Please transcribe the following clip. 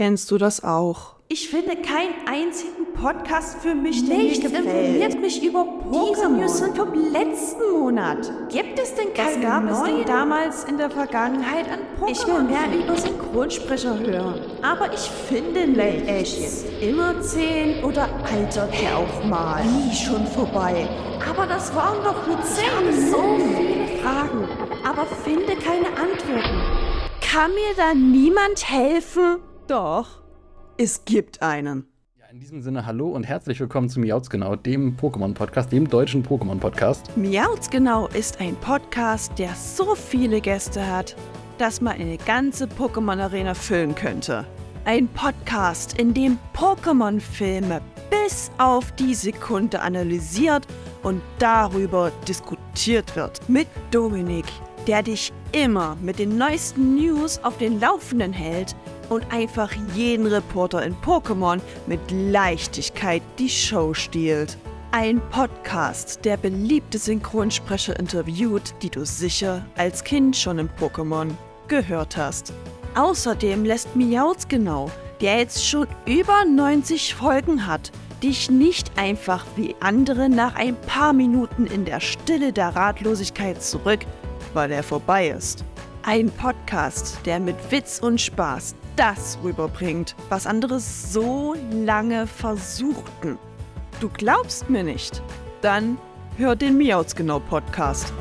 kennst du das auch. Ich finde keinen einzigen Podcast für mich, der Nichts mir gefällt. informiert mich über Diese Pokémon. News sind vom letzten Monat. Gibt es denn Was keine gab es denn neuen? damals in der Vergangenheit an Pokémon? Ich will mehr über Synchronsprecher hören. Aber ich finde nicht. Echt. Immer zehn oder altert der auch mal? Wie schon vorbei. Aber das waren doch nur zehn. Ich habe so viele Fragen, aber finde keine Antworten. Kann mir da niemand helfen? Doch, es gibt einen. Ja, in diesem Sinne, hallo und herzlich willkommen zu Miauts genau, dem Pokémon-Podcast, dem deutschen Pokémon-Podcast. Miauts genau ist ein Podcast, der so viele Gäste hat, dass man eine ganze Pokémon-Arena füllen könnte. Ein Podcast, in dem Pokémon-Filme bis auf die Sekunde analysiert und darüber diskutiert wird. Mit Dominik, der dich immer mit den neuesten News auf den Laufenden hält und einfach jeden Reporter in Pokémon mit Leichtigkeit die Show stiehlt. Ein Podcast, der beliebte Synchronsprecher interviewt, die du sicher als Kind schon im Pokémon gehört hast. Außerdem lässt Miauts genau, der jetzt schon über 90 Folgen hat, dich nicht einfach wie andere nach ein paar Minuten in der Stille der Ratlosigkeit zurück, weil er vorbei ist. Ein Podcast, der mit Witz und Spaß das rüberbringt, was andere so lange versuchten. Du glaubst mir nicht? Dann hör den Miauts genau Podcast.